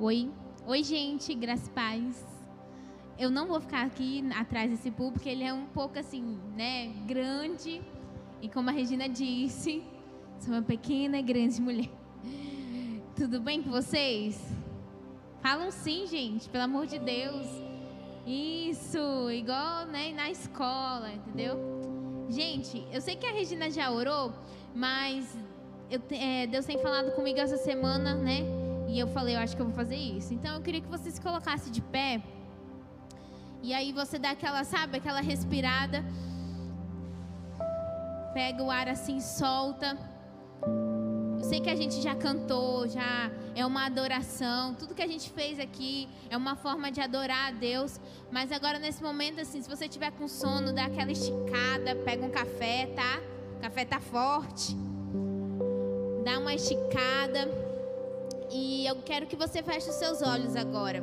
Oi, oi gente, graças paz. Eu não vou ficar aqui atrás desse público, ele é um pouco assim, né, grande. E como a Regina disse, sou uma pequena e grande mulher. Tudo bem com vocês? Falam sim, gente, pelo amor de Deus. Isso, igual né, na escola, entendeu? Gente, eu sei que a Regina já orou, mas eu, é, Deus tem falado comigo essa semana, né? E eu falei, eu acho que eu vou fazer isso. Então eu queria que você se colocasse de pé. E aí você dá aquela, sabe, aquela respirada. Pega o ar assim, solta. Eu sei que a gente já cantou, já é uma adoração. Tudo que a gente fez aqui é uma forma de adorar a Deus. Mas agora nesse momento assim, se você tiver com sono, dá aquela esticada, pega um café, tá? O café tá forte. Dá uma esticada. E eu quero que você feche os seus olhos agora.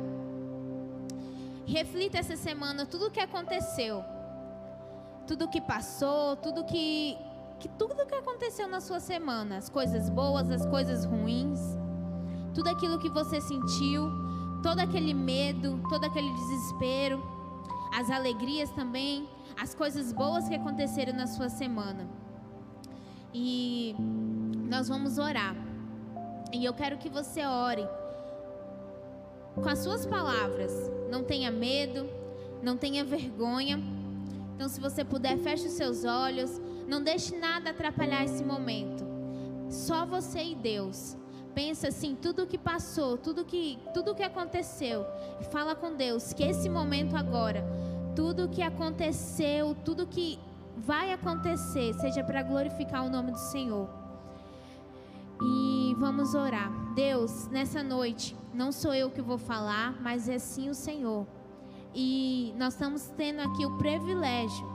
Reflita essa semana tudo o que aconteceu. Tudo que passou, tudo que, que tudo que aconteceu na sua semana, as coisas boas, as coisas ruins, tudo aquilo que você sentiu, todo aquele medo, todo aquele desespero, as alegrias também, as coisas boas que aconteceram na sua semana. E nós vamos orar. E eu quero que você ore com as suas palavras. Não tenha medo, não tenha vergonha. Então, se você puder, feche os seus olhos. Não deixe nada atrapalhar esse momento. Só você e Deus. Pensa assim, tudo que passou, tudo que, tudo que aconteceu. E fala com Deus que esse momento agora, tudo que aconteceu, tudo que vai acontecer, seja para glorificar o nome do Senhor. Vamos orar. Deus, nessa noite, não sou eu que vou falar, mas é sim o Senhor. E nós estamos tendo aqui o privilégio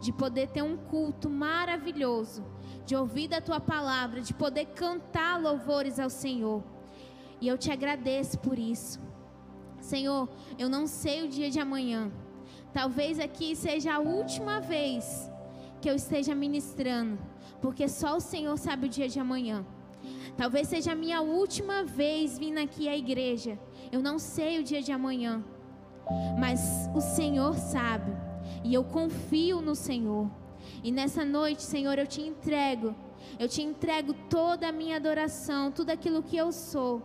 de poder ter um culto maravilhoso, de ouvir da tua palavra, de poder cantar louvores ao Senhor. E eu te agradeço por isso. Senhor, eu não sei o dia de amanhã. Talvez aqui seja a última vez que eu esteja ministrando, porque só o Senhor sabe o dia de amanhã. Talvez seja a minha última vez vindo aqui à igreja. Eu não sei o dia de amanhã. Mas o Senhor sabe. E eu confio no Senhor. E nessa noite, Senhor, eu te entrego. Eu te entrego toda a minha adoração, tudo aquilo que eu sou.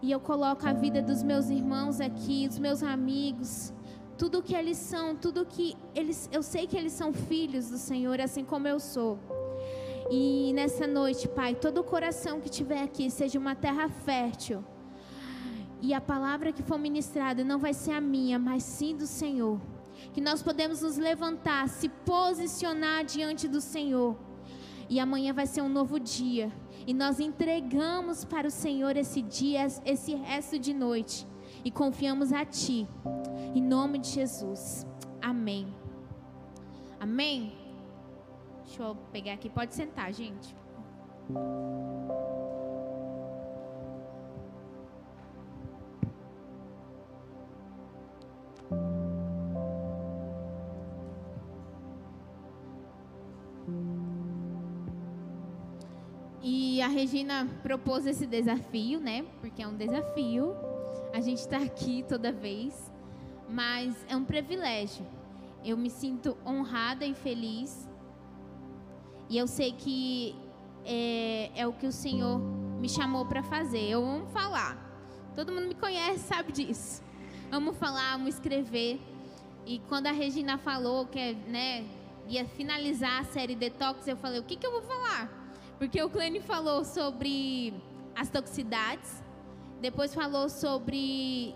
E eu coloco a vida dos meus irmãos aqui, dos meus amigos, tudo que eles são, tudo que eles, eu sei que eles são filhos do Senhor, assim como eu sou. E nessa noite, Pai, todo o coração que tiver aqui seja uma terra fértil. E a palavra que for ministrada não vai ser a minha, mas sim do Senhor. Que nós podemos nos levantar, se posicionar diante do Senhor. E amanhã vai ser um novo dia. E nós entregamos para o Senhor esse dia, esse resto de noite. E confiamos a Ti. Em nome de Jesus. Amém. Amém. Deixa eu pegar aqui. Pode sentar, gente. E a Regina propôs esse desafio, né? Porque é um desafio. A gente está aqui toda vez, mas é um privilégio. Eu me sinto honrada e feliz e eu sei que é, é o que o Senhor me chamou para fazer. Eu amo falar. Todo mundo me conhece, sabe disso. Amo falar, amo escrever. E quando a Regina falou que né, ia finalizar a série Detox, eu falei: o que, que eu vou falar? Porque o Clene falou sobre as toxicidades, depois falou sobre.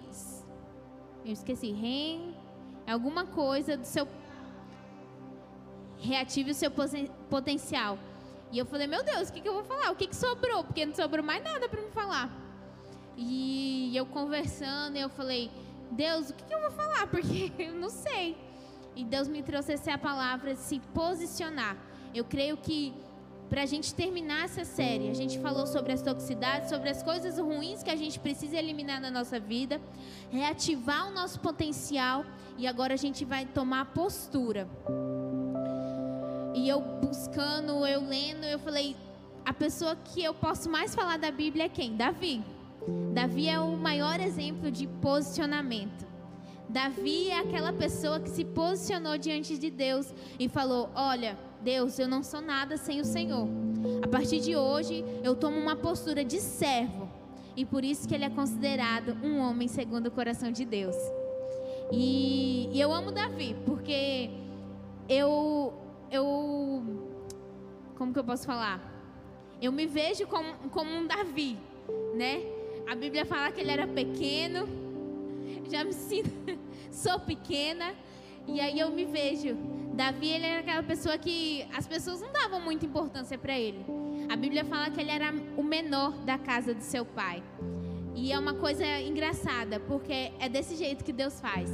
Eu esqueci, REM, alguma coisa do seu reative o seu potencial. E eu falei, meu Deus, o que, que eu vou falar? O que, que sobrou? Porque não sobrou mais nada para me falar. E eu conversando, eu falei, Deus, o que, que eu vou falar? Porque eu não sei. E Deus me trouxe essa palavra de se posicionar. Eu creio que para a gente terminar essa série, a gente falou sobre as toxicidades, sobre as coisas ruins que a gente precisa eliminar na nossa vida, reativar o nosso potencial e agora a gente vai tomar postura. E eu buscando, eu lendo, eu falei, a pessoa que eu posso mais falar da Bíblia é quem? Davi. Davi é o maior exemplo de posicionamento. Davi é aquela pessoa que se posicionou diante de Deus e falou: Olha, Deus, eu não sou nada sem o Senhor. A partir de hoje, eu tomo uma postura de servo. E por isso que ele é considerado um homem segundo o coração de Deus. E, e eu amo Davi, porque eu, eu. Como que eu posso falar? Eu me vejo como, como um Davi, né? A Bíblia fala que ele era pequeno. Já me sinto. Sou pequena. E aí eu me vejo. Davi, ele era aquela pessoa que as pessoas não davam muita importância para ele. A Bíblia fala que ele era o menor da casa de seu pai. E é uma coisa engraçada, porque é desse jeito que Deus faz.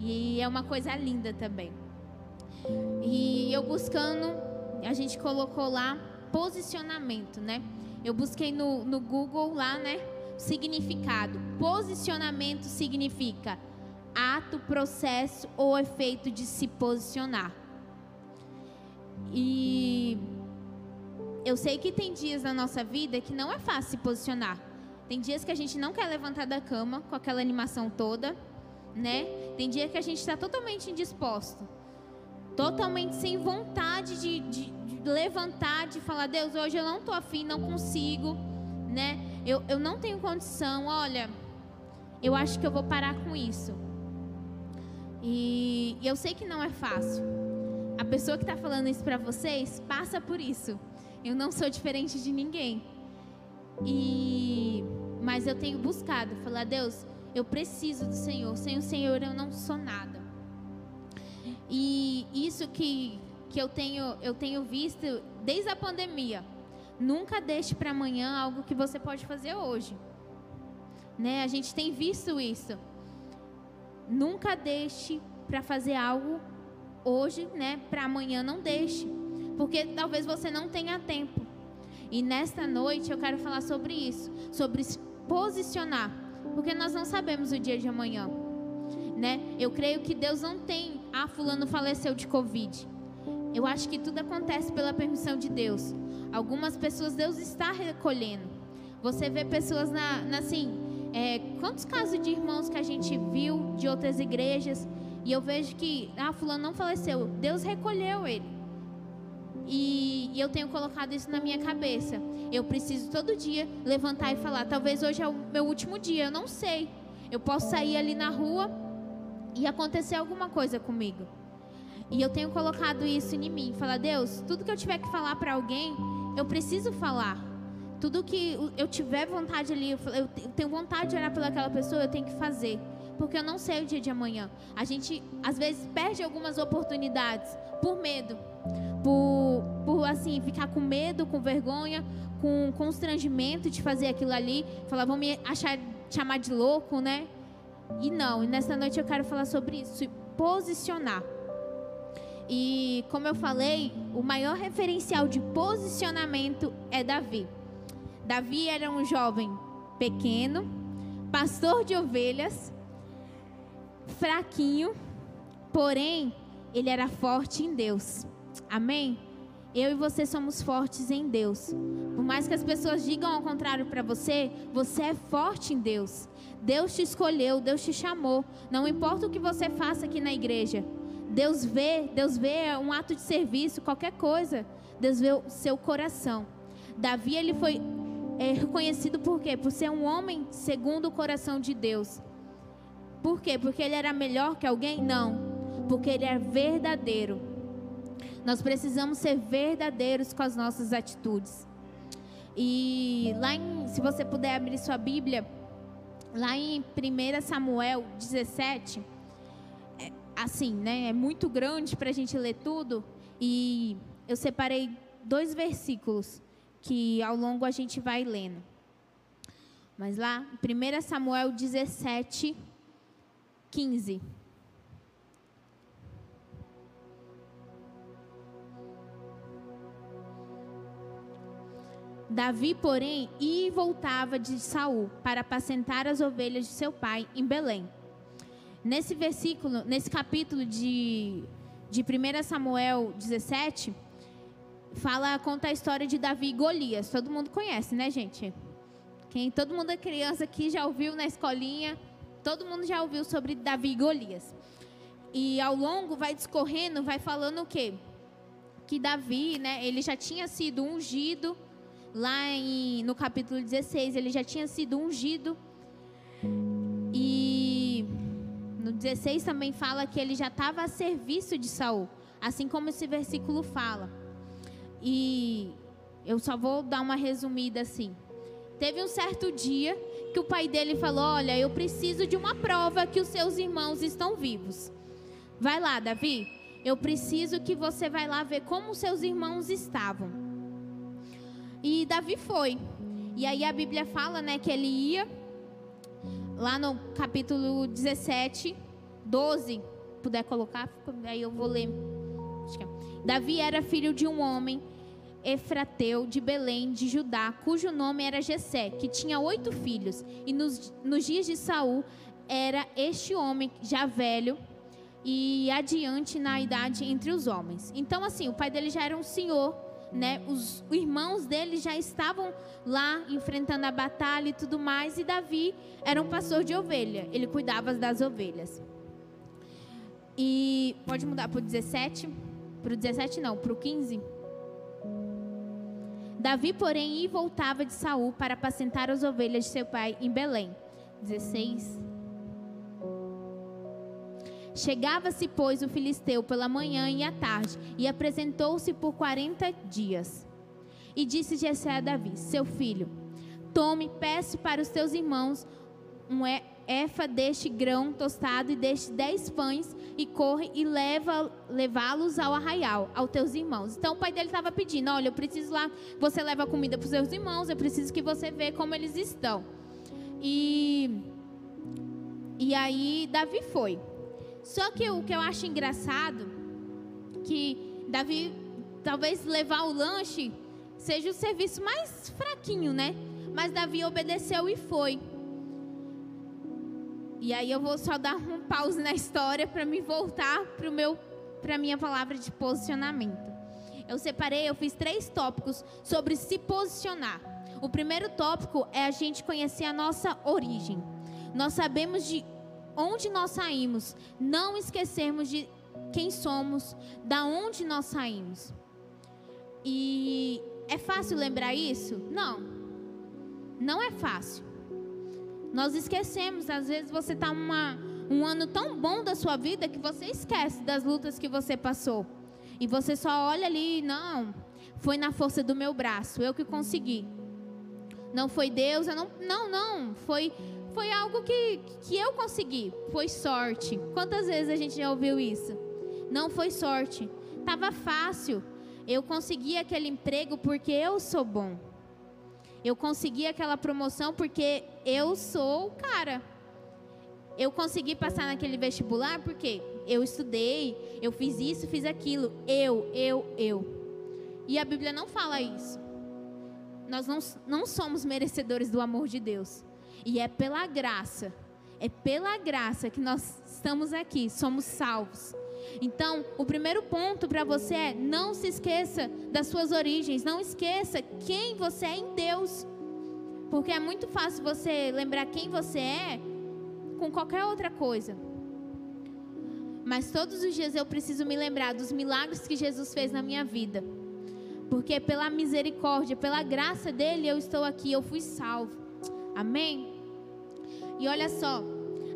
E é uma coisa linda também. E eu buscando, a gente colocou lá posicionamento, né? Eu busquei no, no Google lá, né? Significado. Posicionamento significa ato, processo ou efeito de se posicionar. E eu sei que tem dias na nossa vida que não é fácil se posicionar. Tem dias que a gente não quer levantar da cama com aquela animação toda, né? Tem dia que a gente está totalmente indisposto, totalmente sem vontade de, de, de, levantar, de falar, Deus, hoje eu não estou afim, não consigo, né? Eu, eu não tenho condição, olha, eu acho que eu vou parar com isso. E, e eu sei que não é fácil. A pessoa que está falando isso para vocês passa por isso. Eu não sou diferente de ninguém. E mas eu tenho buscado, falar Deus, eu preciso do Senhor. Sem o Senhor eu não sou nada. E isso que que eu tenho eu tenho visto desde a pandemia. Nunca deixe para amanhã algo que você pode fazer hoje. Né? A gente tem visto isso. Nunca deixe para fazer algo hoje, né? Para amanhã não deixe, porque talvez você não tenha tempo. E nesta noite eu quero falar sobre isso, sobre se posicionar, porque nós não sabemos o dia de amanhã, né? Eu creio que Deus não tem, ah, fulano faleceu de covid. Eu acho que tudo acontece pela permissão de Deus. Algumas pessoas Deus está recolhendo. Você vê pessoas na, na assim, é, quantos casos de irmãos que a gente viu de outras igrejas e eu vejo que, ah, fulano não faleceu, Deus recolheu ele. E, e eu tenho colocado isso na minha cabeça. Eu preciso todo dia levantar e falar, talvez hoje é o meu último dia, eu não sei. Eu posso sair ali na rua e acontecer alguma coisa comigo. E eu tenho colocado isso em mim, falar, Deus, tudo que eu tiver que falar para alguém, eu preciso falar tudo que eu tiver vontade ali, eu tenho vontade de orar pelaquela pessoa, eu tenho que fazer. Porque eu não sei o dia de amanhã. A gente, às vezes, perde algumas oportunidades por medo. Por, por assim, ficar com medo, com vergonha, com constrangimento de fazer aquilo ali. Falar, vão me achar, chamar de louco, né? E não, e nessa noite eu quero falar sobre isso, se posicionar. E como eu falei, o maior referencial de posicionamento é Davi. Davi era um jovem pequeno, pastor de ovelhas, fraquinho, porém ele era forte em Deus. Amém? Eu e você somos fortes em Deus. Por mais que as pessoas digam ao contrário para você, você é forte em Deus. Deus te escolheu, Deus te chamou. Não importa o que você faça aqui na igreja. Deus vê, Deus vê um ato de serviço, qualquer coisa. Deus vê o seu coração. Davi ele foi é reconhecido por quê? Por ser um homem segundo o coração de Deus. Por quê? Porque ele era melhor que alguém? Não. Porque ele é verdadeiro. Nós precisamos ser verdadeiros com as nossas atitudes. E lá em, se você puder abrir sua Bíblia, lá em 1 Samuel 17, é, assim, né? É muito grande para a gente ler tudo. E eu separei dois versículos que ao longo a gente vai lendo. Mas lá, 1 Samuel 17, 15. Davi, porém, ia e voltava de Saul para apacentar as ovelhas de seu pai em Belém. Nesse versículo, nesse capítulo de, de 1 Samuel 17, fala, conta a história de Davi e Golias. Todo mundo conhece, né, gente? Quem todo mundo é criança aqui já ouviu na escolinha, todo mundo já ouviu sobre Davi e Golias. E ao longo vai discorrendo, vai falando o quê? Que Davi, né, ele já tinha sido ungido lá em, no capítulo 16, ele já tinha sido ungido. E no 16 também fala que ele já estava a serviço de Saul, assim como esse versículo fala. E eu só vou dar uma resumida assim. Teve um certo dia que o pai dele falou: Olha, eu preciso de uma prova que os seus irmãos estão vivos. Vai lá, Davi. Eu preciso que você vai lá ver como seus irmãos estavam. E Davi foi. E aí a Bíblia fala, né, que ele ia lá no capítulo 17, 12, puder colocar, aí eu vou ler. É. Davi era filho de um homem Efrateu de Belém de Judá, cujo nome era Jessé, que tinha oito filhos. E nos, nos dias de Saul era este homem já velho e adiante na idade entre os homens. Então, assim, o pai dele já era um senhor, né? Os irmãos dele já estavam lá enfrentando a batalha e tudo mais, e Davi era um pastor de ovelha, ele cuidava das ovelhas. E pode mudar para o 17? Para o 17 não, para o 15. Davi, porém, ia e voltava de Saul para apacentar as ovelhas de seu pai em Belém. 16. Chegava-se, pois, o filisteu pela manhã e à tarde, e apresentou-se por quarenta dias. E disse Jessé a Davi: Seu filho, tome, peço para os teus irmãos um efa deste grão tostado e deste dez pães, e corre e leva levá-los ao arraial, aos teus irmãos. Então o pai dele estava pedindo: Olha, eu preciso lá, você leva comida para os seus irmãos, eu preciso que você veja como eles estão. E, e aí Davi foi. Só que o que eu acho engraçado, que Davi, talvez levar o lanche seja o serviço mais fraquinho, né? Mas Davi obedeceu e foi. E aí eu vou só dar um pause na história para me voltar para meu para minha palavra de posicionamento. Eu separei, eu fiz três tópicos sobre se posicionar. O primeiro tópico é a gente conhecer a nossa origem. Nós sabemos de onde nós saímos, não esquecermos de quem somos, da onde nós saímos. E é fácil lembrar isso? Não. Não é fácil. Nós esquecemos, às vezes você está um ano tão bom da sua vida que você esquece das lutas que você passou. E você só olha ali, não, foi na força do meu braço, eu que consegui. Não foi Deus, eu não, não, não, foi foi algo que, que eu consegui. Foi sorte. Quantas vezes a gente já ouviu isso? Não foi sorte. Tava fácil. Eu consegui aquele emprego porque eu sou bom. Eu consegui aquela promoção porque eu sou o cara. Eu consegui passar naquele vestibular porque eu estudei, eu fiz isso, fiz aquilo. Eu, eu, eu. E a Bíblia não fala isso. Nós não, não somos merecedores do amor de Deus. E é pela graça, é pela graça que nós estamos aqui, somos salvos. Então, o primeiro ponto para você é: não se esqueça das suas origens, não esqueça quem você é em Deus. Porque é muito fácil você lembrar quem você é com qualquer outra coisa. Mas todos os dias eu preciso me lembrar dos milagres que Jesus fez na minha vida. Porque pela misericórdia, pela graça dele, eu estou aqui, eu fui salvo. Amém? E olha só,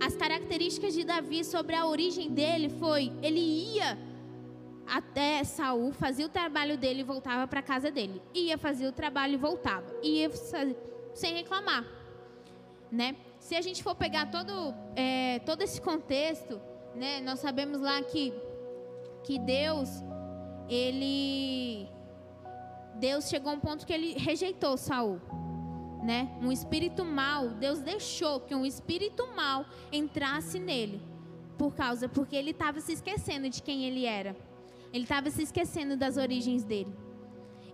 as características de Davi sobre a origem dele foi, ele ia até Saul, fazia o trabalho dele e voltava para casa dele. Ia fazer o trabalho e voltava. Ia sem reclamar, né? Se a gente for pegar todo, é, todo esse contexto, né? Nós sabemos lá que que Deus ele Deus chegou a um ponto que ele rejeitou Saul né? Um espírito mal, Deus deixou que um espírito mal entrasse nele. Por causa, porque ele estava se esquecendo de quem ele era. Ele estava se esquecendo das origens dele.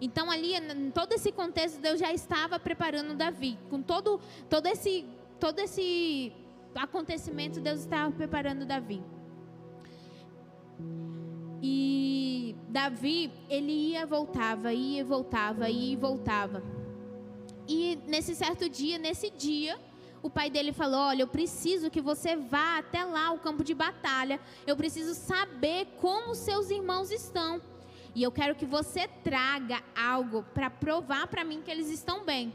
Então ali, em todo esse contexto, Deus já estava preparando Davi. Com todo, todo esse, todo esse acontecimento, Deus estava preparando Davi. E Davi, ele ia voltava, ia voltava, ia e voltava. E nesse certo dia, nesse dia, o pai dele falou: Olha, eu preciso que você vá até lá, o campo de batalha. Eu preciso saber como seus irmãos estão. E eu quero que você traga algo para provar para mim que eles estão bem.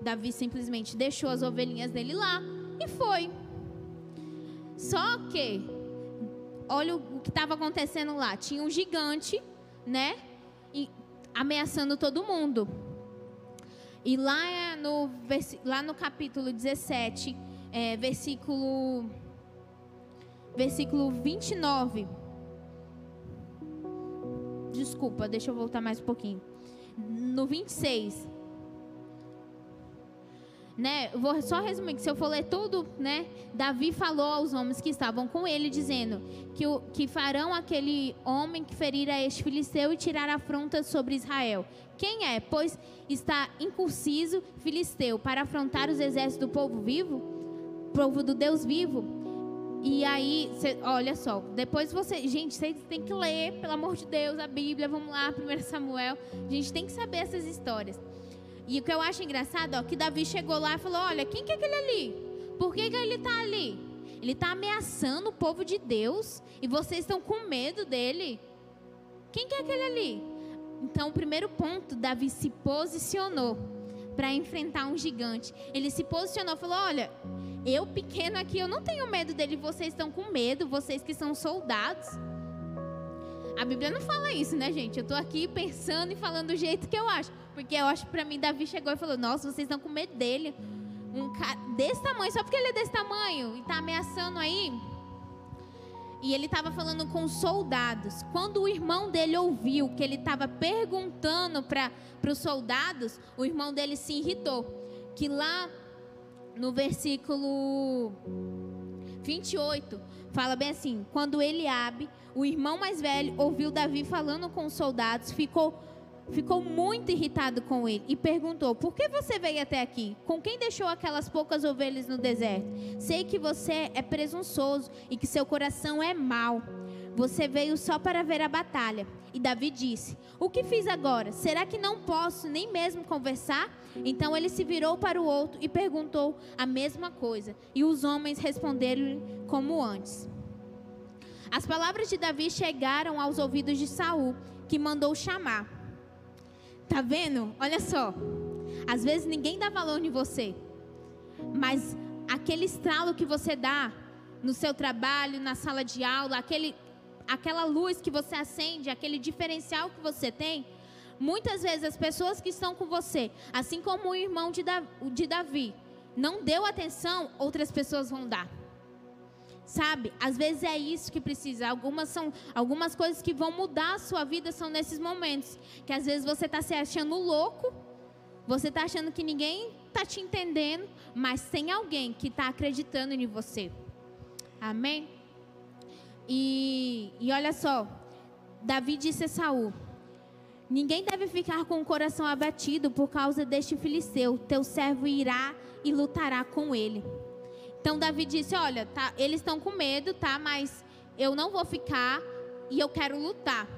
Davi simplesmente deixou as ovelhinhas dele lá e foi. Só que, olha o que estava acontecendo lá: tinha um gigante, né? E, ameaçando todo mundo. E lá no, lá no capítulo 17, é, versículo, versículo 29. Desculpa, deixa eu voltar mais um pouquinho. No 26 né? Vou só resumir que se eu for ler tudo, né? Davi falou aos homens que estavam com ele, dizendo que, o, que farão aquele homem que ferir a este filisteu e tirar afronta sobre Israel. Quem é? Pois está incursiso filisteu para afrontar os exércitos do povo vivo, povo do Deus vivo. E aí, cê, olha só, depois você, gente, vocês têm que ler, pelo amor de Deus, a Bíblia, vamos lá, 1 Samuel. A gente tem que saber essas histórias. E o que eu acho engraçado, ó, que Davi chegou lá e falou: Olha, quem que é aquele ali? Por que, que ele está ali? Ele está ameaçando o povo de Deus e vocês estão com medo dele. Quem que é aquele ali? Então, o primeiro ponto, Davi se posicionou para enfrentar um gigante. Ele se posicionou, falou: Olha, eu pequeno aqui, eu não tenho medo dele. Vocês estão com medo, vocês que são soldados. A Bíblia não fala isso, né, gente? Eu estou aqui pensando e falando do jeito que eu acho. Porque eu acho que para mim, Davi chegou e falou: Nossa, vocês estão com medo dele. Um cara desse tamanho, só porque ele é desse tamanho e está ameaçando aí. E ele estava falando com os soldados. Quando o irmão dele ouviu que ele estava perguntando para os soldados, o irmão dele se irritou. Que lá no versículo 28, fala bem assim: Quando Eliabe, o irmão mais velho, ouviu Davi falando com os soldados, ficou ficou muito irritado com ele e perguntou: Por que você veio até aqui? Com quem deixou aquelas poucas ovelhas no deserto? Sei que você é presunçoso e que seu coração é mau. Você veio só para ver a batalha. E Davi disse: O que fiz agora? Será que não posso nem mesmo conversar? Então ele se virou para o outro e perguntou a mesma coisa. E os homens responderam como antes. As palavras de Davi chegaram aos ouvidos de Saul, que mandou chamar. Tá vendo? Olha só. Às vezes ninguém dá valor em você. Mas aquele estralo que você dá no seu trabalho, na sala de aula, aquele, aquela luz que você acende, aquele diferencial que você tem, muitas vezes as pessoas que estão com você, assim como o irmão de Davi, não deu atenção, outras pessoas vão dar. Sabe? Às vezes é isso que precisa. Algumas são algumas coisas que vão mudar a sua vida são nesses momentos que às vezes você está se achando louco, você está achando que ninguém está te entendendo, mas tem alguém que está acreditando em você. Amém? E, e olha só, Davi disse a Saul: Ninguém deve ficar com o coração abatido por causa deste filisteu. Teu servo irá e lutará com ele. Então Davi disse: Olha, tá, eles estão com medo, tá? Mas eu não vou ficar e eu quero lutar.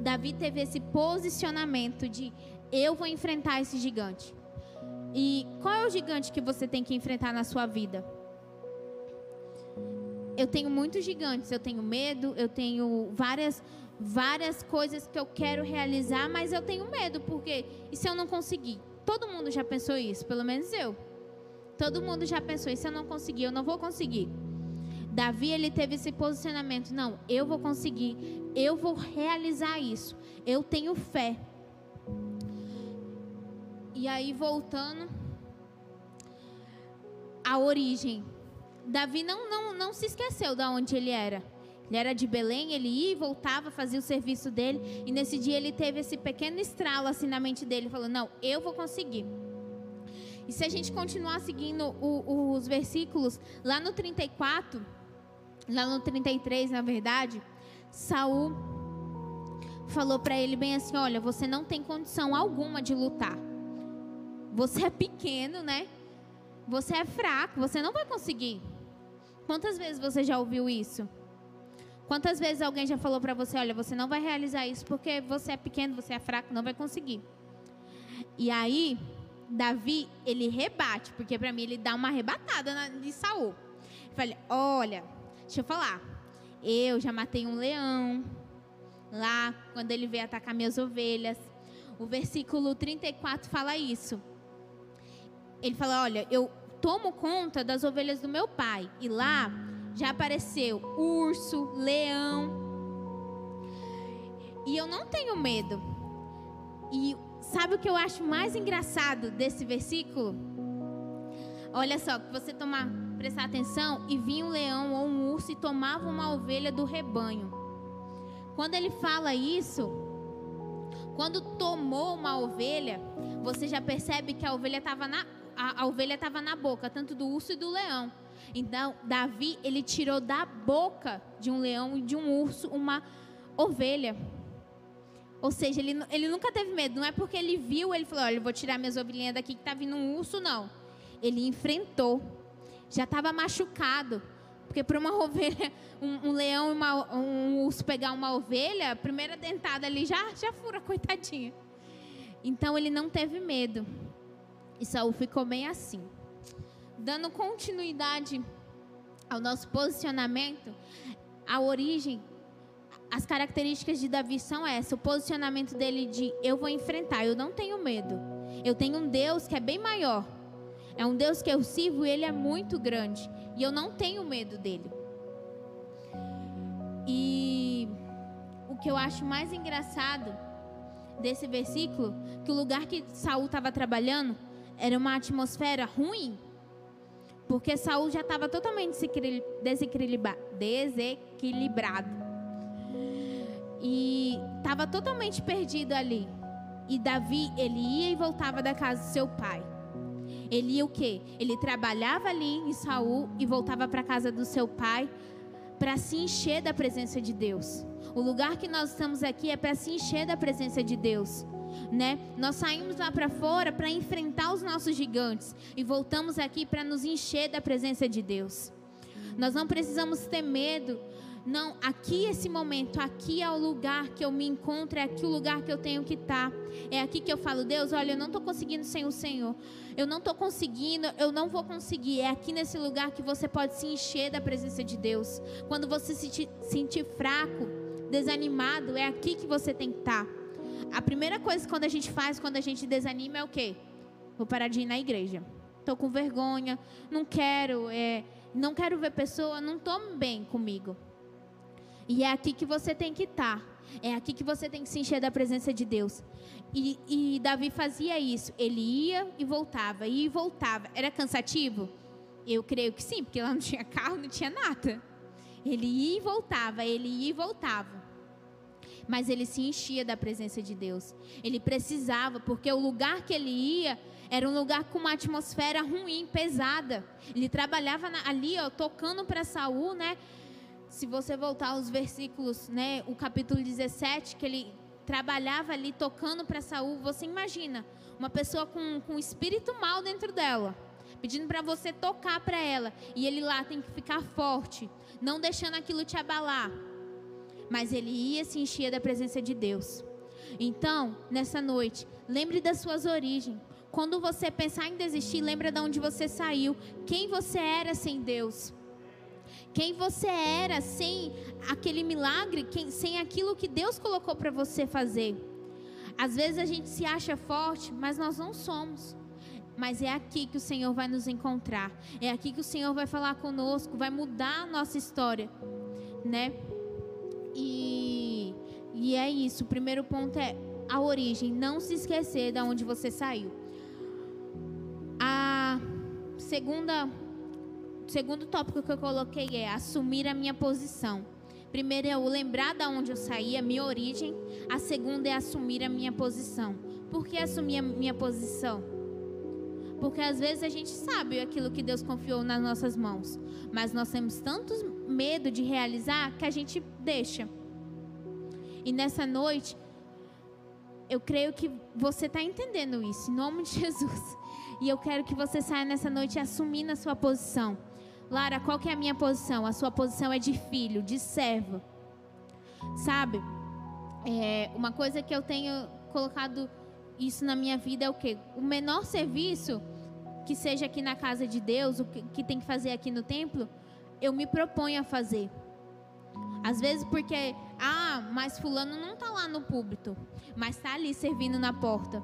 Davi teve esse posicionamento de eu vou enfrentar esse gigante. E qual é o gigante que você tem que enfrentar na sua vida? Eu tenho muitos gigantes, eu tenho medo, eu tenho várias várias coisas que eu quero realizar, mas eu tenho medo porque e se eu não conseguir? Todo mundo já pensou isso, pelo menos eu. Todo mundo já pensou, e se eu não conseguir, eu não vou conseguir. Davi, ele teve esse posicionamento, não, eu vou conseguir, eu vou realizar isso. Eu tenho fé. E aí voltando à origem. Davi não, não, não se esqueceu de onde ele era. Ele era de Belém, ele ia e voltava, fazia o serviço dele. E nesse dia ele teve esse pequeno estralo assim na mente dele, falou: Não, eu vou conseguir. E se a gente continuar seguindo o, os versículos, lá no 34, lá no 33, na verdade, Saul falou para ele bem assim: Olha, você não tem condição alguma de lutar. Você é pequeno, né? Você é fraco, você não vai conseguir. Quantas vezes você já ouviu isso? Quantas vezes alguém já falou para você: Olha, você não vai realizar isso porque você é pequeno, você é fraco, não vai conseguir. E aí, Davi, ele rebate, porque para mim ele dá uma arrebatada de Saul. Ele fala: Olha, deixa eu falar, eu já matei um leão lá quando ele veio atacar minhas ovelhas. O versículo 34 fala isso. Ele fala: Olha, eu tomo conta das ovelhas do meu pai. E lá já apareceu urso, leão. E eu não tenho medo. E sabe o que eu acho mais engraçado desse versículo? Olha só, que você tomar, prestar atenção e vinha um leão ou um urso e tomava uma ovelha do rebanho. Quando ele fala isso, quando tomou uma ovelha, você já percebe que a ovelha estava na a, a ovelha estava na boca, tanto do urso e do leão. Então, Davi, ele tirou da boca de um leão e de um urso uma ovelha. Ou seja, ele, ele nunca teve medo. Não é porque ele viu, ele falou: Olha, eu vou tirar minhas ovelhinhas daqui que está vindo um urso, não. Ele enfrentou. Já estava machucado. Porque para uma ovelha, um, um leão e uma, um urso pegar uma ovelha, a primeira dentada ali já, já fura, coitadinha. Então ele não teve medo. E Saul ficou bem assim. Dando continuidade ao nosso posicionamento, a origem, as características de Davi são essas. O posicionamento dele de eu vou enfrentar, eu não tenho medo. Eu tenho um Deus que é bem maior. É um Deus que eu sirvo e ele é muito grande. E eu não tenho medo dele. E o que eu acho mais engraçado desse versículo, que o lugar que Saul estava trabalhando era uma atmosfera ruim, porque Saul já estava totalmente desequilibrado e estava totalmente perdido ali. E Davi, ele ia e voltava da casa do seu pai. Ele ia o quê? Ele trabalhava ali em Saul e voltava para a casa do seu pai para se encher da presença de Deus. O lugar que nós estamos aqui é para se encher da presença de Deus. Né? Nós saímos lá para fora para enfrentar os nossos gigantes e voltamos aqui para nos encher da presença de Deus. Nós não precisamos ter medo não, aqui esse momento, aqui é o lugar que eu me encontro, é aqui o lugar que eu tenho que estar. Tá. É aqui que eu falo, Deus, olha, eu não estou conseguindo sem o Senhor. Eu não estou conseguindo, eu não vou conseguir. É aqui nesse lugar que você pode se encher da presença de Deus. Quando você se sentir fraco, desanimado, é aqui que você tem que estar. Tá. A primeira coisa quando a gente faz, quando a gente desanima, é o quê? Vou parar de ir na igreja. Estou com vergonha, não quero, é, não quero ver pessoa, não estou bem comigo. E é aqui que você tem que estar. Tá. É aqui que você tem que se encher da presença de Deus. E, e, Davi fazia isso. Ele ia e voltava, ia e voltava. Era cansativo? Eu creio que sim, porque lá não tinha carro, não tinha nada. Ele ia e voltava, ele ia e voltava. Mas ele se enchia da presença de Deus. Ele precisava, porque o lugar que ele ia era um lugar com uma atmosfera ruim, pesada. Ele trabalhava ali, ó, tocando para Saul, né? Se você voltar aos versículos, né, o capítulo 17, que ele trabalhava ali tocando para Saul, você imagina uma pessoa com, com um espírito mal dentro dela, pedindo para você tocar para ela, e ele lá tem que ficar forte, não deixando aquilo te abalar. Mas ele ia se encher da presença de Deus. Então, nessa noite, lembre das suas origens. Quando você pensar em desistir, lembra de onde você saiu, quem você era sem Deus quem você era sem aquele milagre, quem, sem aquilo que Deus colocou para você fazer. Às vezes a gente se acha forte, mas nós não somos. Mas é aqui que o Senhor vai nos encontrar. É aqui que o Senhor vai falar conosco, vai mudar a nossa história, né? E, e é isso. O primeiro ponto é a origem. Não se esquecer de onde você saiu. A segunda segundo tópico que eu coloquei é assumir a minha posição. Primeiro é o lembrar de onde eu saí, a minha origem. A segunda é assumir a minha posição. Por que assumir a minha posição? Porque às vezes a gente sabe aquilo que Deus confiou nas nossas mãos, mas nós temos tanto medo de realizar que a gente deixa. E nessa noite, eu creio que você está entendendo isso, em nome de Jesus. E eu quero que você saia nessa noite assumindo a sua posição. Lara, qual que é a minha posição? A sua posição é de filho, de servo. Sabe? É, uma coisa que eu tenho colocado isso na minha vida é o quê? O menor serviço que seja aqui na casa de Deus, o que, tem que fazer aqui no templo, eu me proponho a fazer. Às vezes porque, ah, mas fulano não está lá no púlpito, mas está ali servindo na porta.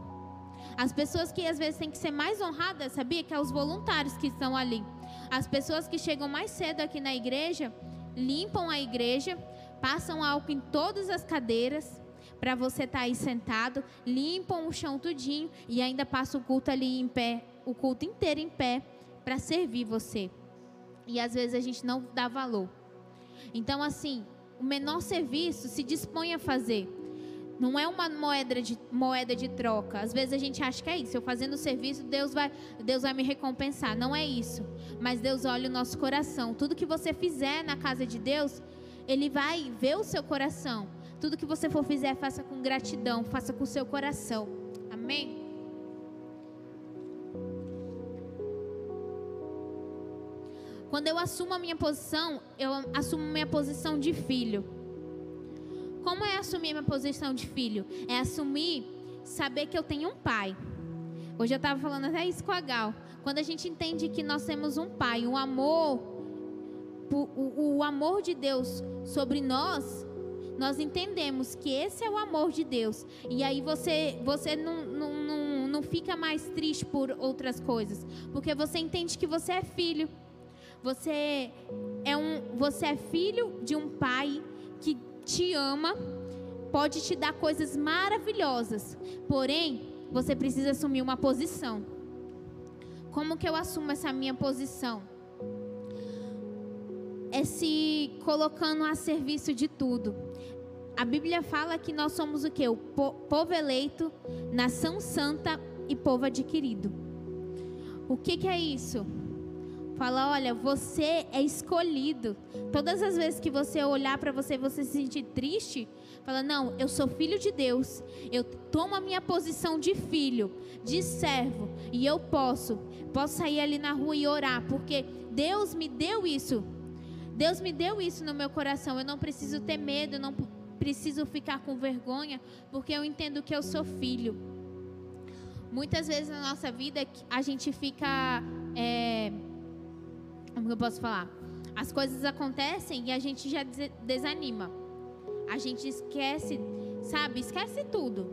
As pessoas que às vezes têm que ser mais honradas, sabia? Que é os voluntários que estão ali. As pessoas que chegam mais cedo aqui na igreja, limpam a igreja, passam álcool em todas as cadeiras, para você estar tá aí sentado, limpam o chão tudinho e ainda passa o culto ali em pé, o culto inteiro em pé, para servir você. E às vezes a gente não dá valor. Então, assim, o menor serviço se dispõe a fazer. Não é uma moeda de, moeda de troca. Às vezes a gente acha que é isso. Eu fazendo o serviço, Deus vai, Deus vai me recompensar. Não é isso. Mas Deus olha o nosso coração. Tudo que você fizer na casa de Deus, Ele vai ver o seu coração. Tudo que você for fizer, faça com gratidão, faça com o seu coração. Amém? Quando eu assumo a minha posição, eu assumo minha posição de filho. Como é assumir minha posição de filho? É assumir, saber que eu tenho um pai. Hoje eu estava falando até isso com a Gal. Quando a gente entende que nós temos um pai, um amor, o, o amor de Deus sobre nós, nós entendemos que esse é o amor de Deus. E aí você, você não, não, não, não fica mais triste por outras coisas. Porque você entende que você é filho. Você é, um, você é filho de um pai que te ama, pode te dar coisas maravilhosas. Porém, você precisa assumir uma posição. Como que eu assumo essa minha posição? É se colocando a serviço de tudo. A Bíblia fala que nós somos o que? O povo eleito, nação santa e povo adquirido. O que, que é isso? Fala, olha, você é escolhido. Todas as vezes que você olhar para você, você se sentir triste, fala, não, eu sou filho de Deus. Eu tomo a minha posição de filho, de servo, e eu posso, posso sair ali na rua e orar, porque Deus me deu isso. Deus me deu isso no meu coração. Eu não preciso ter medo, eu não preciso ficar com vergonha, porque eu entendo que eu sou filho. Muitas vezes na nossa vida a gente fica. É, como eu posso falar? As coisas acontecem e a gente já desanima. A gente esquece, sabe? Esquece tudo.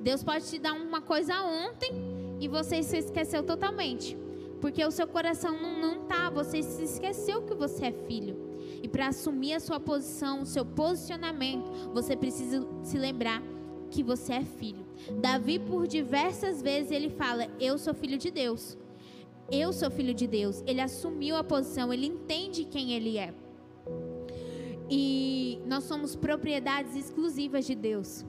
Deus pode te dar uma coisa ontem e você se esqueceu totalmente. Porque o seu coração não, não tá, você se esqueceu que você é filho. E para assumir a sua posição, o seu posicionamento, você precisa se lembrar que você é filho. Davi, por diversas vezes, ele fala: Eu sou filho de Deus. Eu sou filho de Deus. Ele assumiu a posição, ele entende quem ele é. E nós somos propriedades exclusivas de Deus.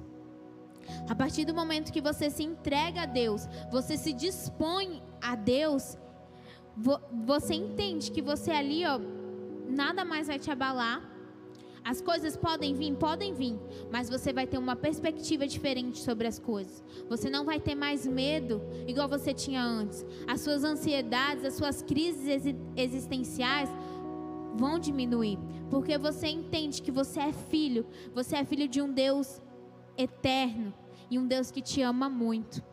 A partir do momento que você se entrega a Deus, você se dispõe a Deus, você entende que você ali, ó, nada mais vai te abalar. As coisas podem vir, podem vir, mas você vai ter uma perspectiva diferente sobre as coisas. Você não vai ter mais medo igual você tinha antes. As suas ansiedades, as suas crises existenciais vão diminuir, porque você entende que você é filho, você é filho de um Deus eterno e um Deus que te ama muito.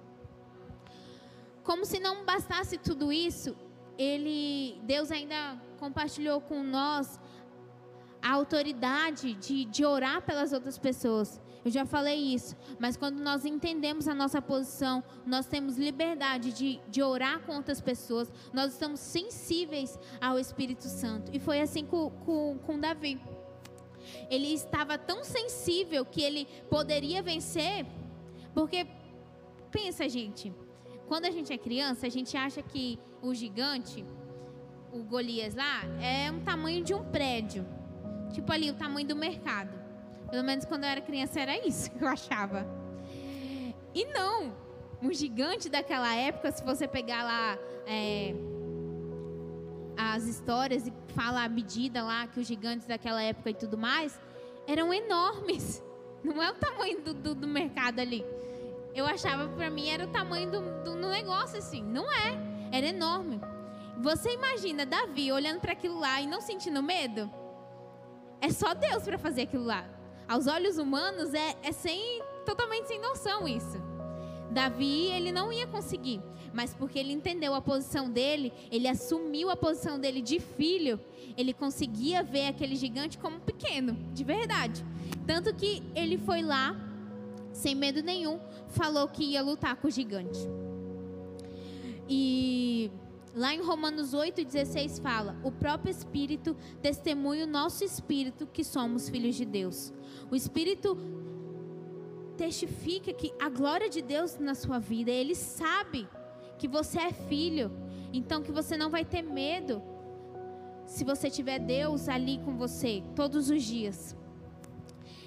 Como se não bastasse tudo isso, ele, Deus ainda compartilhou com nós a autoridade de, de orar pelas outras pessoas. Eu já falei isso, mas quando nós entendemos a nossa posição, nós temos liberdade de, de orar com outras pessoas, nós estamos sensíveis ao Espírito Santo. E foi assim com, com, com Davi. Ele estava tão sensível que ele poderia vencer, porque, pensa, gente, quando a gente é criança, a gente acha que o gigante o Golias lá é um tamanho de um prédio. Tipo ali, o tamanho do mercado. Pelo menos quando eu era criança era isso que eu achava. E não, um gigante daquela época, se você pegar lá é, as histórias e fala a medida lá que os gigantes daquela época e tudo mais, eram enormes. Não é o tamanho do, do, do mercado ali. Eu achava para mim era o tamanho do, do negócio assim. Não é. Era enorme. Você imagina Davi olhando para aquilo lá e não sentindo medo? É só Deus para fazer aquilo lá. Aos olhos humanos é, é sem, totalmente sem noção isso. Davi, ele não ia conseguir, mas porque ele entendeu a posição dele, ele assumiu a posição dele de filho, ele conseguia ver aquele gigante como pequeno, de verdade. Tanto que ele foi lá, sem medo nenhum, falou que ia lutar com o gigante. E lá em Romanos 8,16 fala: O próprio Espírito testemunha o nosso espírito que somos filhos de Deus. O Espírito testifica que a glória de Deus na sua vida, ele sabe que você é filho, então que você não vai ter medo se você tiver Deus ali com você todos os dias.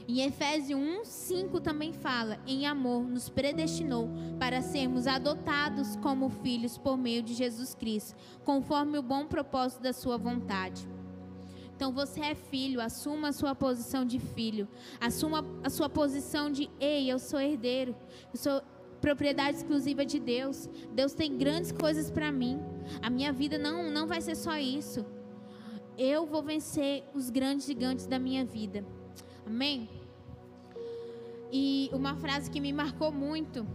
Em Efésios 1, 5 também fala: em amor nos predestinou para sermos adotados como filhos por meio de Jesus Cristo, conforme o bom propósito da sua vontade. Então você é filho, assuma a sua posição de filho, assuma a sua posição de ei, eu sou herdeiro, eu sou propriedade exclusiva de Deus. Deus tem grandes coisas para mim. A minha vida não não vai ser só isso. Eu vou vencer os grandes gigantes da minha vida. Amém. E uma frase que me marcou muito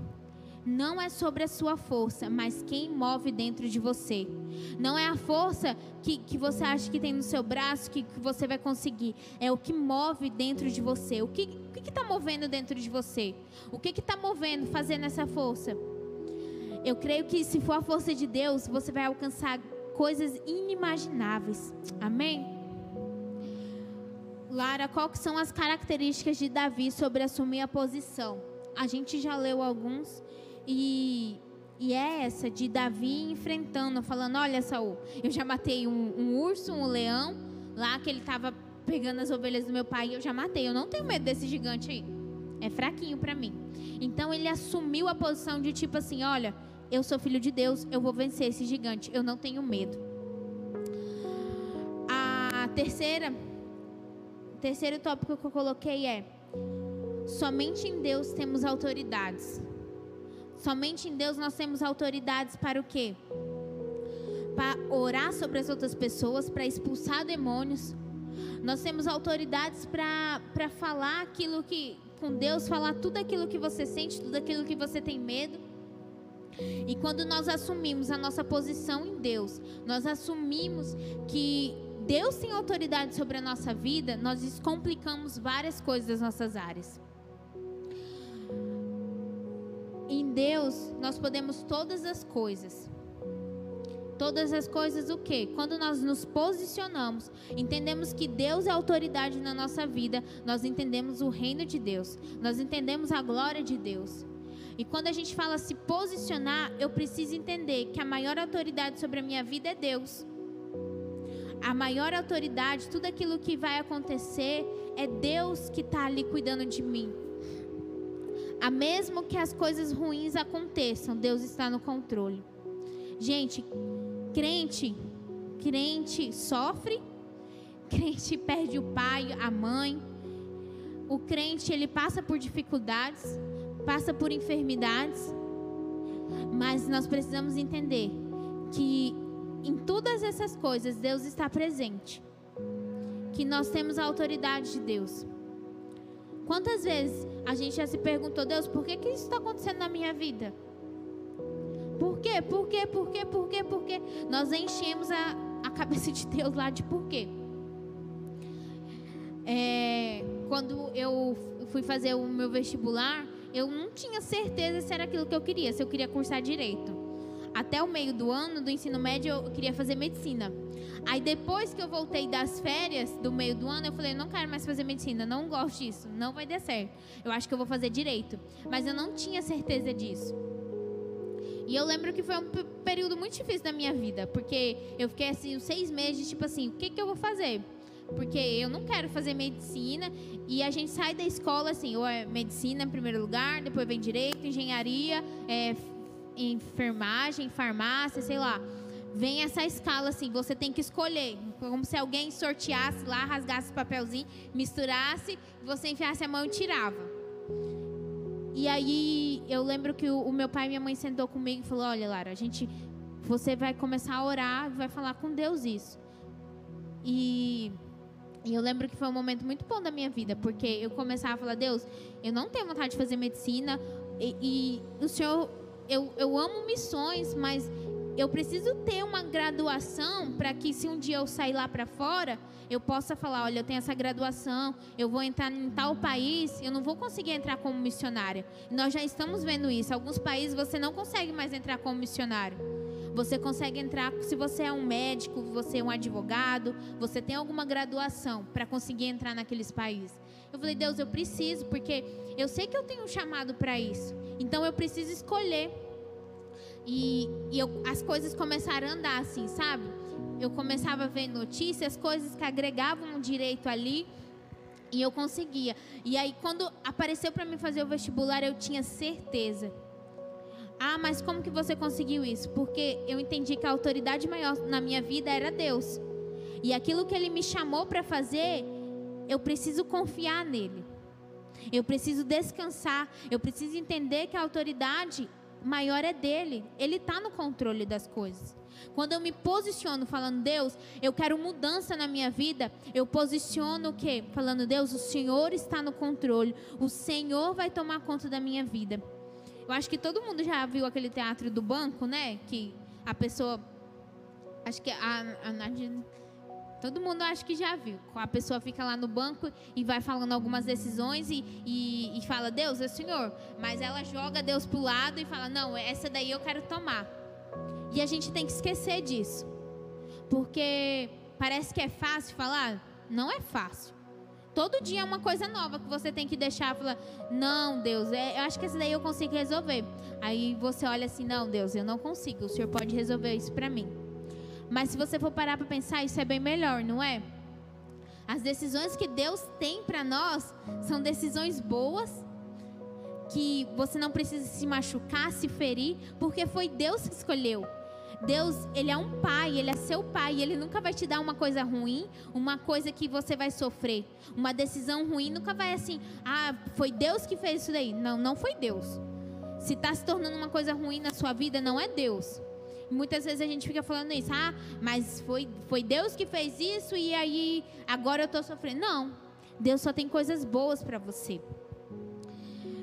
não é sobre a sua força, mas quem move dentro de você. Não é a força que, que você acha que tem no seu braço que, que você vai conseguir. É o que move dentro de você. O que está movendo dentro de você? O que está movendo, fazendo essa força? Eu creio que se for a força de Deus, você vai alcançar coisas inimagináveis. Amém? Lara, quais são as características de Davi sobre assumir a posição? A gente já leu alguns, e, e é essa de Davi enfrentando, falando: Olha, Saul, eu já matei um, um urso, um leão, lá que ele estava pegando as ovelhas do meu pai, eu já matei. Eu não tenho medo desse gigante aí. É fraquinho para mim. Então ele assumiu a posição de tipo assim: Olha, eu sou filho de Deus, eu vou vencer esse gigante, eu não tenho medo. A terceira, terceiro tópico que eu coloquei é: somente em Deus temos autoridades. Somente em Deus nós temos autoridades para o quê? Para orar sobre as outras pessoas, para expulsar demônios. Nós temos autoridades para falar aquilo que, com Deus, falar tudo aquilo que você sente, tudo aquilo que você tem medo. E quando nós assumimos a nossa posição em Deus, nós assumimos que Deus tem autoridade sobre a nossa vida, nós descomplicamos várias coisas das nossas áreas. Em Deus nós podemos todas as coisas. Todas as coisas o quê? Quando nós nos posicionamos, entendemos que Deus é autoridade na nossa vida, nós entendemos o reino de Deus, nós entendemos a glória de Deus. E quando a gente fala se posicionar, eu preciso entender que a maior autoridade sobre a minha vida é Deus. A maior autoridade, tudo aquilo que vai acontecer, é Deus que está ali cuidando de mim. A mesmo que as coisas ruins aconteçam, Deus está no controle. Gente, crente, crente sofre, crente perde o pai, a mãe. O crente ele passa por dificuldades, passa por enfermidades, mas nós precisamos entender que em todas essas coisas Deus está presente. Que nós temos a autoridade de Deus. Quantas vezes a gente já se perguntou, Deus, por que, que isso está acontecendo na minha vida? Por quê? Por quê? Por quê? Por quê? Por quê? Nós enchemos a, a cabeça de Deus lá de por quê. É, quando eu fui fazer o meu vestibular, eu não tinha certeza se era aquilo que eu queria, se eu queria cursar direito. Até o meio do ano do ensino médio eu queria fazer medicina. Aí depois que eu voltei das férias do meio do ano, eu falei, não quero mais fazer medicina, não gosto disso, não vai dar certo. Eu acho que eu vou fazer direito. Mas eu não tinha certeza disso. E eu lembro que foi um período muito difícil da minha vida, porque eu fiquei assim, seis meses, tipo assim, o que, que eu vou fazer? Porque eu não quero fazer medicina e a gente sai da escola assim, ou é medicina em primeiro lugar, depois vem direito, engenharia, é, enfermagem, farmácia, sei lá vem essa escala assim, você tem que escolher, como se alguém sorteasse lá, rasgasse o papelzinho, misturasse, você enfiasse a mão e tirava. E aí eu lembro que o, o meu pai e minha mãe sentou comigo e falou: "Olha, Lara, a gente você vai começar a orar, vai falar com Deus isso". E e eu lembro que foi um momento muito bom da minha vida, porque eu começava a falar: Deus, eu não tenho vontade de fazer medicina, E, e o Senhor, eu, eu amo missões, mas eu preciso ter uma graduação para que se um dia eu sair lá para fora, eu possa falar, olha, eu tenho essa graduação, eu vou entrar em tal país, eu não vou conseguir entrar como missionária. Nós já estamos vendo isso. Alguns países você não consegue mais entrar como missionário. Você consegue entrar se você é um médico, você é um advogado, você tem alguma graduação para conseguir entrar naqueles países. Eu falei, Deus, eu preciso, porque eu sei que eu tenho um chamado para isso. Então eu preciso escolher. E, e eu, as coisas começaram a andar assim, sabe? Eu começava a ver notícias, coisas que agregavam um direito ali. E eu conseguia. E aí, quando apareceu para mim fazer o vestibular, eu tinha certeza. Ah, mas como que você conseguiu isso? Porque eu entendi que a autoridade maior na minha vida era Deus. E aquilo que Ele me chamou para fazer, eu preciso confiar nele. Eu preciso descansar. Eu preciso entender que a autoridade maior é dele. Ele está no controle das coisas. Quando eu me posiciono falando, Deus, eu quero mudança na minha vida, eu posiciono o quê? Falando, Deus, o Senhor está no controle, o Senhor vai tomar conta da minha vida. Eu acho que todo mundo já viu aquele teatro do banco, né? Que a pessoa. Acho que a, a Nadia Todo mundo acho que já viu. A pessoa fica lá no banco e vai falando algumas decisões e, e, e fala, Deus, é o Senhor. Mas ela joga Deus para o lado e fala, não, essa daí eu quero tomar. E a gente tem que esquecer disso. Porque parece que é fácil falar, não é fácil. Todo dia é uma coisa nova que você tem que deixar. Falar, não, Deus, é, eu acho que essa daí eu consigo resolver. Aí você olha assim, não, Deus, eu não consigo. O Senhor pode resolver isso para mim. Mas se você for parar para pensar, isso é bem melhor, não é? As decisões que Deus tem para nós são decisões boas, que você não precisa se machucar, se ferir, porque foi Deus que escolheu. Deus, ele é um pai, ele é seu pai, ele nunca vai te dar uma coisa ruim, uma coisa que você vai sofrer. Uma decisão ruim nunca vai assim, ah, foi Deus que fez isso daí. Não, não foi Deus. Se está se tornando uma coisa ruim na sua vida, não é Deus. Muitas vezes a gente fica falando isso, ah, mas foi, foi Deus que fez isso e aí agora eu estou sofrendo. Não, Deus só tem coisas boas para você.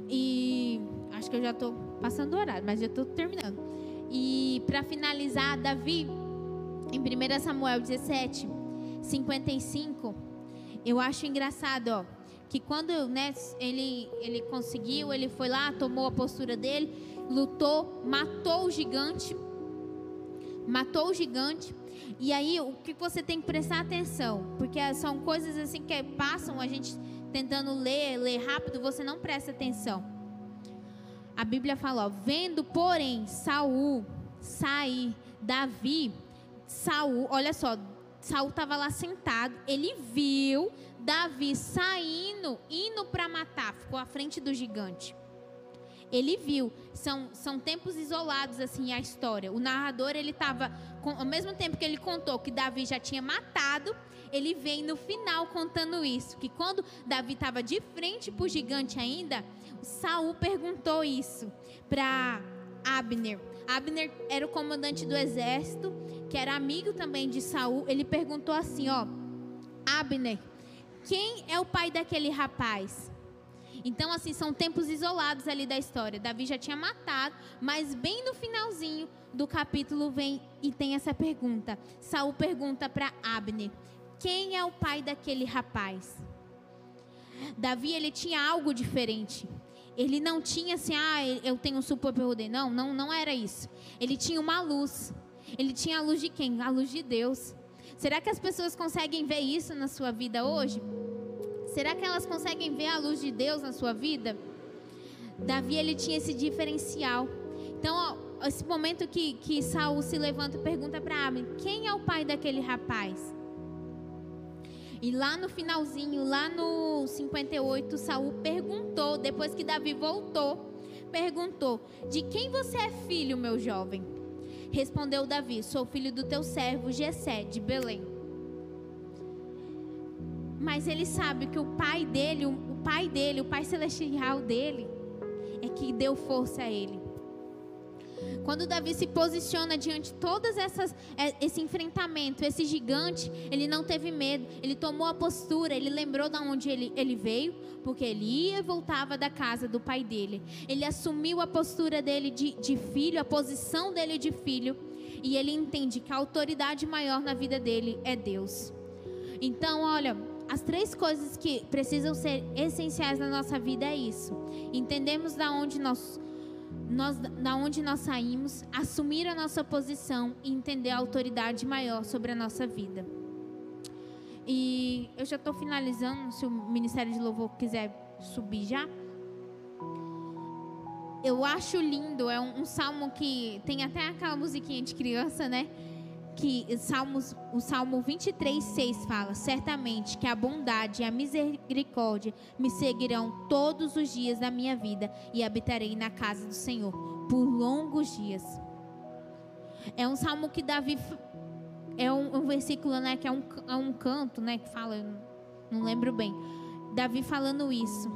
E acho que eu já estou passando o horário, mas já estou terminando. E para finalizar, Davi, em 1 Samuel 17, 55, eu acho engraçado, ó, que quando né, ele, ele conseguiu, ele foi lá, tomou a postura dele, lutou, matou o gigante matou o gigante. E aí, o que você tem que prestar atenção? Porque são coisas assim que passam a gente tentando ler, ler rápido, você não presta atenção. A Bíblia fala, ó, vendo, porém, Saul sair, Davi, Saul, olha só, Saul estava lá sentado, ele viu Davi saindo, indo para matar, ficou à frente do gigante ele viu. São, são tempos isolados, assim, a história. O narrador, ele estava, ao mesmo tempo que ele contou que Davi já tinha matado, ele vem no final contando isso. Que quando Davi estava de frente para o gigante ainda, Saul perguntou isso para Abner. Abner era o comandante do exército, que era amigo também de Saul. Ele perguntou assim, ó, Abner, quem é o pai daquele rapaz? Então, assim, são tempos isolados ali da história. Davi já tinha matado, mas bem no finalzinho do capítulo vem e tem essa pergunta. Saul pergunta para Abner: Quem é o pai daquele rapaz? Davi, ele tinha algo diferente. Ele não tinha assim, ah, eu tenho um superpoder. Não, não, não era isso. Ele tinha uma luz. Ele tinha a luz de quem? A luz de Deus. Será que as pessoas conseguem ver isso na sua vida hoje? Será que elas conseguem ver a luz de Deus na sua vida? Davi ele tinha esse diferencial. Então, ó, esse momento que, que Saul se levanta e pergunta para Abner: quem é o pai daquele rapaz? E lá no finalzinho, lá no 58, Saul perguntou, depois que Davi voltou, perguntou: De quem você é filho, meu jovem? Respondeu Davi: Sou filho do teu servo Jessé de Belém mas ele sabe que o pai dele, o pai dele, o pai celestial dele, é que deu força a ele. Quando Davi se posiciona diante de todas essas é, esse enfrentamento, esse gigante, ele não teve medo, ele tomou a postura, ele lembrou de onde ele, ele veio, porque ele ia e voltava da casa do pai dele. Ele assumiu a postura dele de, de filho, a posição dele de filho, e ele entende que a autoridade maior na vida dele é Deus. Então, olha, as três coisas que precisam ser essenciais na nossa vida é isso. Entendemos da onde nós nós, da onde nós saímos, assumir a nossa posição e entender a autoridade maior sobre a nossa vida. E eu já estou finalizando, se o Ministério de Louvor quiser subir já. Eu acho lindo, é um, um salmo que tem até aquela musiquinha de criança, né? Que Salmos, o Salmo 23, 6 fala: Certamente que a bondade e a misericórdia me seguirão todos os dias da minha vida e habitarei na casa do Senhor por longos dias. É um salmo que Davi. É um, um versículo, né? Que é um, é um canto, né? Que fala. Não lembro bem. Davi falando isso.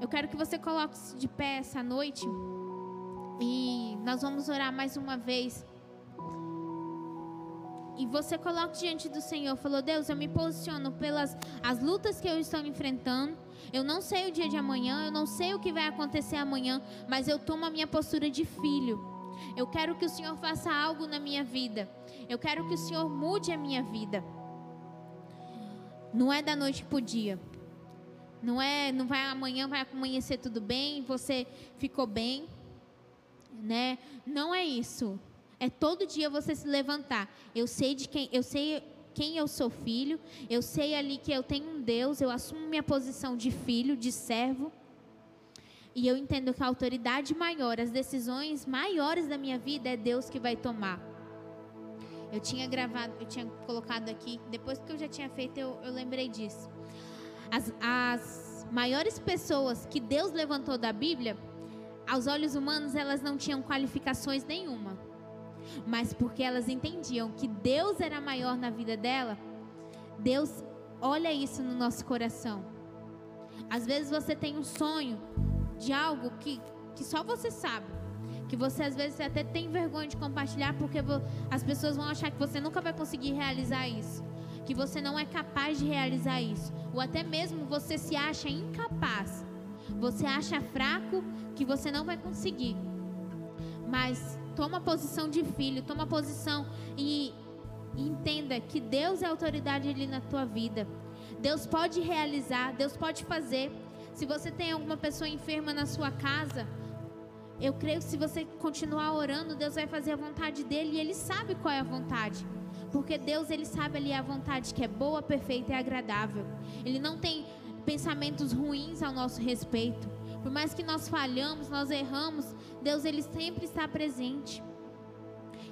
Eu quero que você coloque-se de pé essa noite. E nós vamos orar mais uma vez e você coloca diante do Senhor, falou: Deus, eu me posiciono pelas as lutas que eu estou enfrentando. Eu não sei o dia de amanhã, eu não sei o que vai acontecer amanhã, mas eu tomo a minha postura de filho. Eu quero que o Senhor faça algo na minha vida. Eu quero que o Senhor mude a minha vida. Não é da noite para o dia. Não é, não vai amanhã vai amanhecer tudo bem, você ficou bem, né? Não é isso. É todo dia você se levantar. Eu sei de quem, eu sei quem eu sou filho, eu sei ali que eu tenho um Deus, eu assumo minha posição de filho, de servo. E eu entendo que a autoridade maior, as decisões maiores da minha vida é Deus que vai tomar. Eu tinha gravado, eu tinha colocado aqui, depois que eu já tinha feito, eu, eu lembrei disso. As, as maiores pessoas que Deus levantou da Bíblia, aos olhos humanos, elas não tinham qualificações nenhuma mas porque elas entendiam que Deus era maior na vida dela, Deus olha isso no nosso coração. Às vezes você tem um sonho de algo que, que só você sabe. Que você às vezes até tem vergonha de compartilhar porque as pessoas vão achar que você nunca vai conseguir realizar isso. Que você não é capaz de realizar isso. Ou até mesmo você se acha incapaz. Você acha fraco que você não vai conseguir. Mas toma posição de filho, toma posição e, e entenda que Deus é autoridade ali na tua vida. Deus pode realizar, Deus pode fazer. Se você tem alguma pessoa enferma na sua casa, eu creio que se você continuar orando, Deus vai fazer a vontade dele e ele sabe qual é a vontade. Porque Deus, ele sabe ali a vontade que é boa, perfeita e agradável. Ele não tem pensamentos ruins ao nosso respeito. Por mais que nós falhamos, nós erramos, Deus ele sempre está presente.